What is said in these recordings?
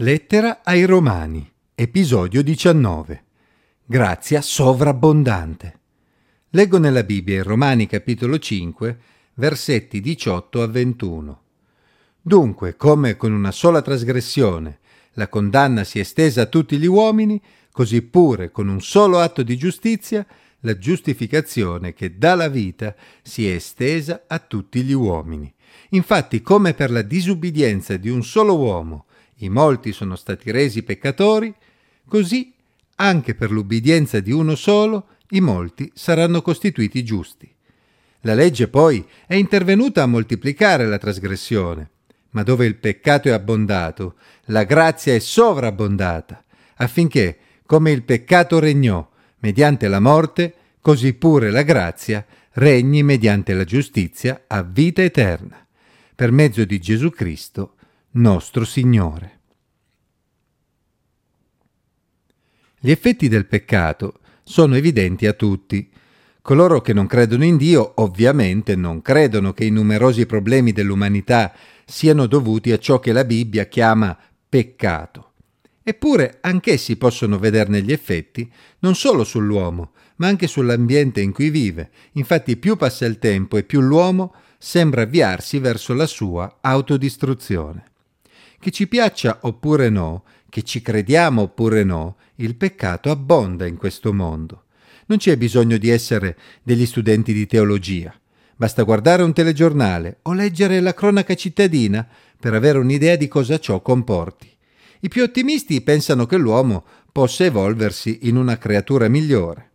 Lettera ai Romani, episodio 19. Grazia sovrabbondante. Leggo nella Bibbia in Romani capitolo 5, versetti 18 a 21. Dunque, come con una sola trasgressione la condanna si è estesa a tutti gli uomini, così pure con un solo atto di giustizia la giustificazione che dà la vita si è estesa a tutti gli uomini. Infatti, come per la disubbidienza di un solo uomo i molti sono stati resi peccatori, così anche per l'ubbidienza di uno solo i molti saranno costituiti giusti. La legge poi è intervenuta a moltiplicare la trasgressione, ma dove il peccato è abbondato, la grazia è sovrabbondata, affinché, come il peccato regnò mediante la morte, così pure la grazia regni mediante la giustizia a vita eterna, per mezzo di Gesù Cristo, nostro Signore. Gli effetti del peccato sono evidenti a tutti. Coloro che non credono in Dio ovviamente non credono che i numerosi problemi dell'umanità siano dovuti a ciò che la Bibbia chiama peccato. Eppure anch'essi possono vederne gli effetti non solo sull'uomo, ma anche sull'ambiente in cui vive. Infatti più passa il tempo e più l'uomo sembra avviarsi verso la sua autodistruzione. Che ci piaccia oppure no, che ci crediamo oppure no, il peccato abbonda in questo mondo. Non c'è bisogno di essere degli studenti di teologia. Basta guardare un telegiornale o leggere la cronaca cittadina per avere un'idea di cosa ciò comporti. I più ottimisti pensano che l'uomo possa evolversi in una creatura migliore.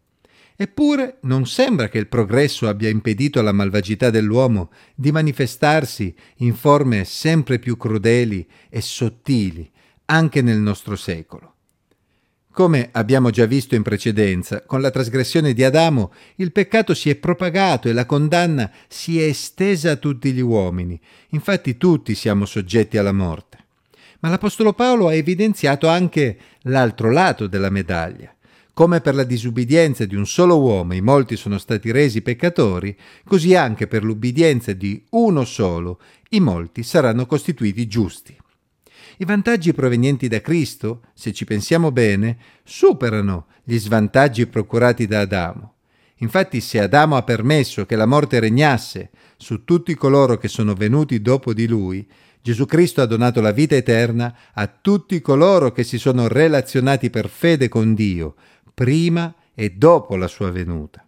Eppure non sembra che il progresso abbia impedito alla malvagità dell'uomo di manifestarsi in forme sempre più crudeli e sottili anche nel nostro secolo. Come abbiamo già visto in precedenza, con la trasgressione di Adamo il peccato si è propagato e la condanna si è estesa a tutti gli uomini. Infatti tutti siamo soggetti alla morte. Ma l'Apostolo Paolo ha evidenziato anche l'altro lato della medaglia. Come per la disubbidienza di un solo uomo i molti sono stati resi peccatori, così anche per l'ubbidienza di uno solo i molti saranno costituiti giusti. I vantaggi provenienti da Cristo, se ci pensiamo bene, superano gli svantaggi procurati da Adamo. Infatti se Adamo ha permesso che la morte regnasse su tutti coloro che sono venuti dopo di lui, Gesù Cristo ha donato la vita eterna a tutti coloro che si sono relazionati per fede con Dio, prima e dopo la sua venuta.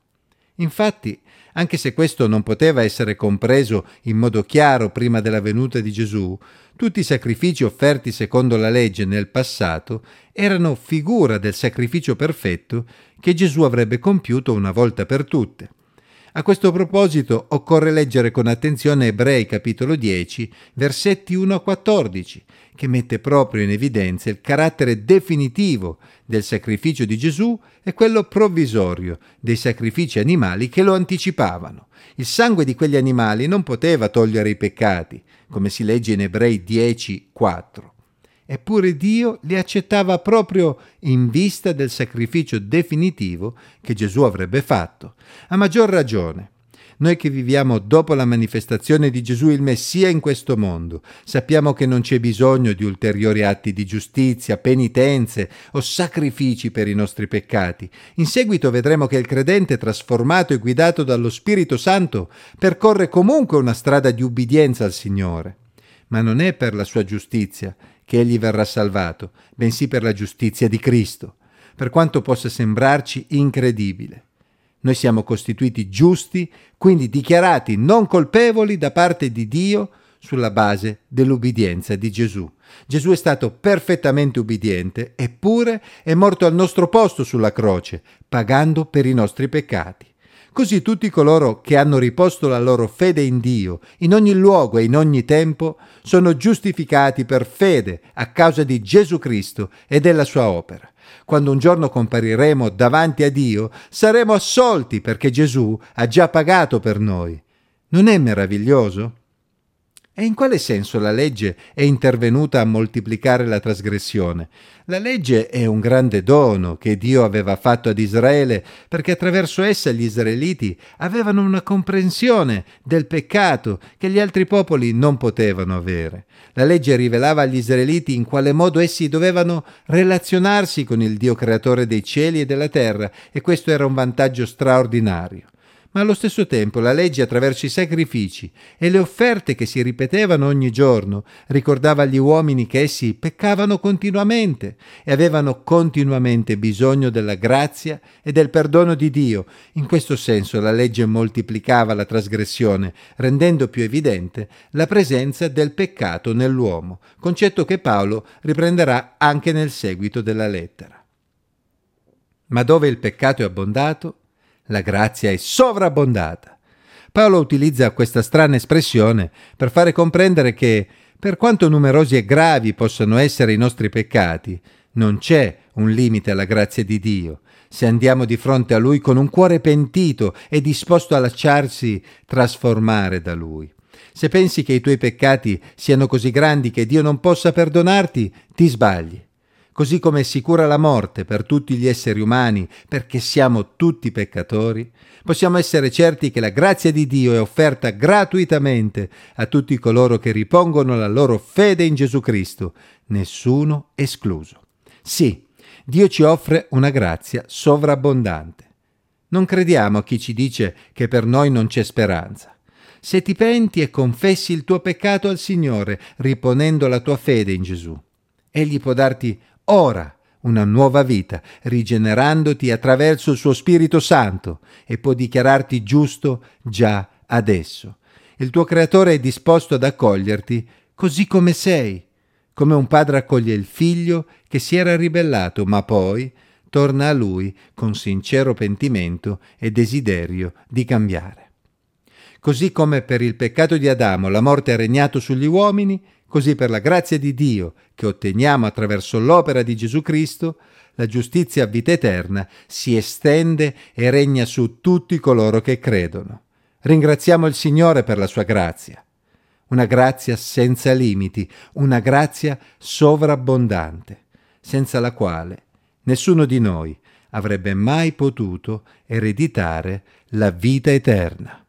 Infatti, anche se questo non poteva essere compreso in modo chiaro prima della venuta di Gesù, tutti i sacrifici offerti secondo la legge nel passato erano figura del sacrificio perfetto che Gesù avrebbe compiuto una volta per tutte. A questo proposito occorre leggere con attenzione Ebrei capitolo 10, versetti 1 a 14, che mette proprio in evidenza il carattere definitivo del sacrificio di Gesù e quello provvisorio dei sacrifici animali che lo anticipavano. Il sangue di quegli animali non poteva togliere i peccati, come si legge in Ebrei 10, 4. Eppure Dio li accettava proprio in vista del sacrificio definitivo che Gesù avrebbe fatto. A maggior ragione, noi che viviamo dopo la manifestazione di Gesù il Messia in questo mondo, sappiamo che non c'è bisogno di ulteriori atti di giustizia, penitenze o sacrifici per i nostri peccati. In seguito vedremo che il credente trasformato e guidato dallo Spirito Santo percorre comunque una strada di ubbidienza al Signore. Ma non è per la sua giustizia che egli verrà salvato, bensì per la giustizia di Cristo, per quanto possa sembrarci incredibile. Noi siamo costituiti giusti, quindi dichiarati non colpevoli da parte di Dio sulla base dell'ubbidienza di Gesù. Gesù è stato perfettamente ubbidiente, eppure è morto al nostro posto sulla croce, pagando per i nostri peccati. Così tutti coloro che hanno riposto la loro fede in Dio, in ogni luogo e in ogni tempo, sono giustificati per fede a causa di Gesù Cristo e della sua opera. Quando un giorno compariremo davanti a Dio, saremo assolti perché Gesù ha già pagato per noi. Non è meraviglioso? E in quale senso la legge è intervenuta a moltiplicare la trasgressione? La legge è un grande dono che Dio aveva fatto ad Israele perché attraverso essa gli israeliti avevano una comprensione del peccato che gli altri popoli non potevano avere. La legge rivelava agli israeliti in quale modo essi dovevano relazionarsi con il Dio creatore dei cieli e della terra e questo era un vantaggio straordinario ma allo stesso tempo la legge attraverso i sacrifici e le offerte che si ripetevano ogni giorno ricordava agli uomini che essi peccavano continuamente e avevano continuamente bisogno della grazia e del perdono di Dio. In questo senso la legge moltiplicava la trasgressione, rendendo più evidente la presenza del peccato nell'uomo, concetto che Paolo riprenderà anche nel seguito della lettera. Ma dove il peccato è abbondato, la grazia è sovrabbondata. Paolo utilizza questa strana espressione per fare comprendere che, per quanto numerosi e gravi possano essere i nostri peccati, non c'è un limite alla grazia di Dio. Se andiamo di fronte a Lui con un cuore pentito e disposto a lasciarsi trasformare da Lui. Se pensi che i tuoi peccati siano così grandi che Dio non possa perdonarti, ti sbagli così come è sicura la morte per tutti gli esseri umani, perché siamo tutti peccatori, possiamo essere certi che la grazia di Dio è offerta gratuitamente a tutti coloro che ripongono la loro fede in Gesù Cristo, nessuno escluso. Sì, Dio ci offre una grazia sovrabbondante. Non crediamo a chi ci dice che per noi non c'è speranza. Se ti penti e confessi il tuo peccato al Signore, riponendo la tua fede in Gesù, Egli può darti ora una nuova vita, rigenerandoti attraverso il suo Spirito Santo e può dichiararti giusto già adesso. Il tuo Creatore è disposto ad accoglierti così come sei, come un padre accoglie il figlio che si era ribellato, ma poi torna a lui con sincero pentimento e desiderio di cambiare. Così come per il peccato di Adamo la morte ha regnato sugli uomini, Così per la grazia di Dio che otteniamo attraverso l'opera di Gesù Cristo, la giustizia a vita eterna si estende e regna su tutti coloro che credono. Ringraziamo il Signore per la sua grazia, una grazia senza limiti, una grazia sovrabbondante, senza la quale nessuno di noi avrebbe mai potuto ereditare la vita eterna.